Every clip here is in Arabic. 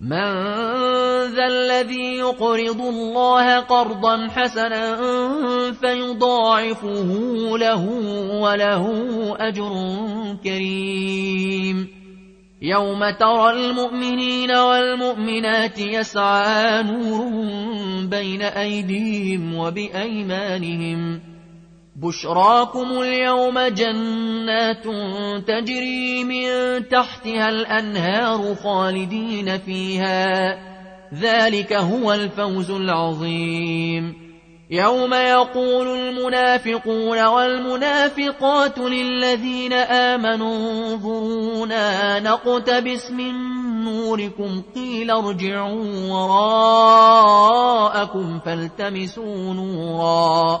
من ذا الذي يقرض الله قرضا حسنا فيضاعفه له وله أجر كريم. يوم ترى المؤمنين والمؤمنات يسعى نورهم بين أيديهم وبأيمانهم بشراكم اليوم جنات تجري من تحتها الأنهار خالدين فيها. ذلك هو الفوز العظيم. يوم يقول المنافقون والمنافقات للذين آمنوا انظرونا نقتبس من نوركم قيل ارجعوا وراءكم فالتمسوا نورا.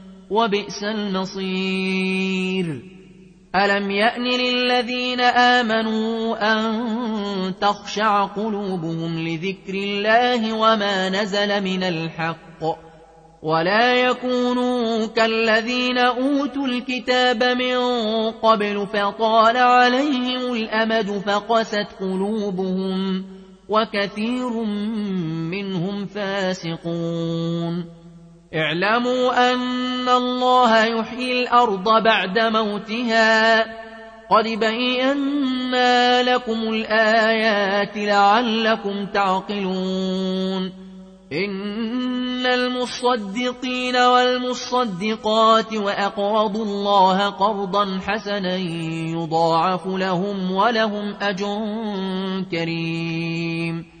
وبئس المصير. ألم يأن للذين آمنوا أن تخشع قلوبهم لذكر الله وما نزل من الحق ولا يكونوا كالذين أوتوا الكتاب من قبل فطال عليهم الأمد فقست قلوبهم وكثير منهم فاسقون. اعلموا أن الله يحيي الأرض بعد موتها. قد بينا لكم الآيات لعلكم تعقلون. إن المصدقين والمصدقات وأقرضوا الله قرضا حسنا يضاعف لهم ولهم أجر كريم.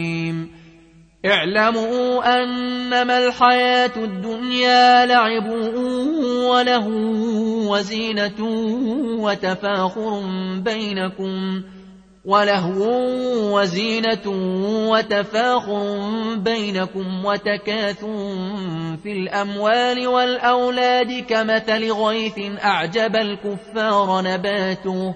اعلموا أنما الحياة الدنيا لعب وله وزينة وتفاخر بينكم ولهو وزينة وتفاخر بينكم وتكاثر في الأموال والأولاد كمثل غيث أعجب الكفار نباته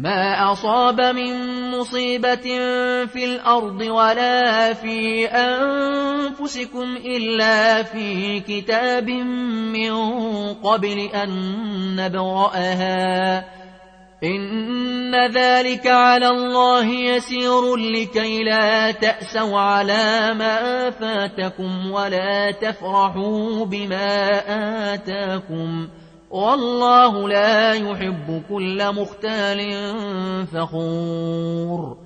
ما أصاب من مصيبة في الأرض ولا في أنفسكم إلا في كتاب من قبل أن نبرأها إن ذلك على الله يسير لكي لا تأسوا على ما فاتكم ولا تفرحوا بما آتاكم والله لا يحب كل مختال فخور.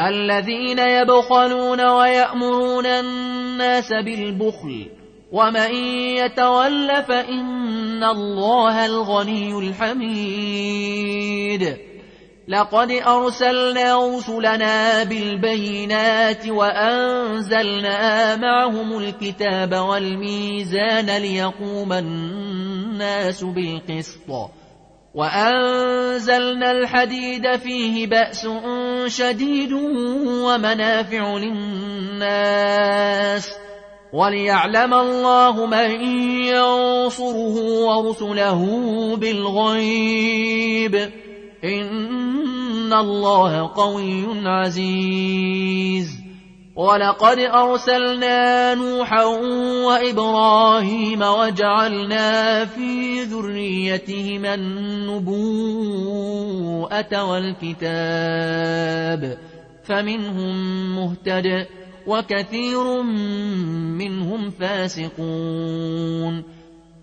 الذين يبخلون ويأمرون الناس بالبخل ومن يتول فإن الله الغني الحميد. لقد أرسلنا رسلنا بالبينات وأنزلنا معهم الكتاب والميزان ليقوم الناس بالقسط. وأنزلنا الحديد فيه بأس شديد ومنافع للناس. وليعلم الله من ينصره ورسله بالغيب. إن الله قوي عزيز. ولقد أرسلنا نوحا وإبراهيم وجعلنا في ذريتهما النبوءة والكتاب فمنهم مهتد وكثير منهم فاسقون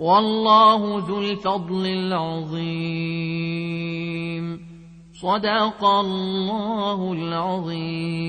والله ذو الفضل العظيم. صدق الله العظيم.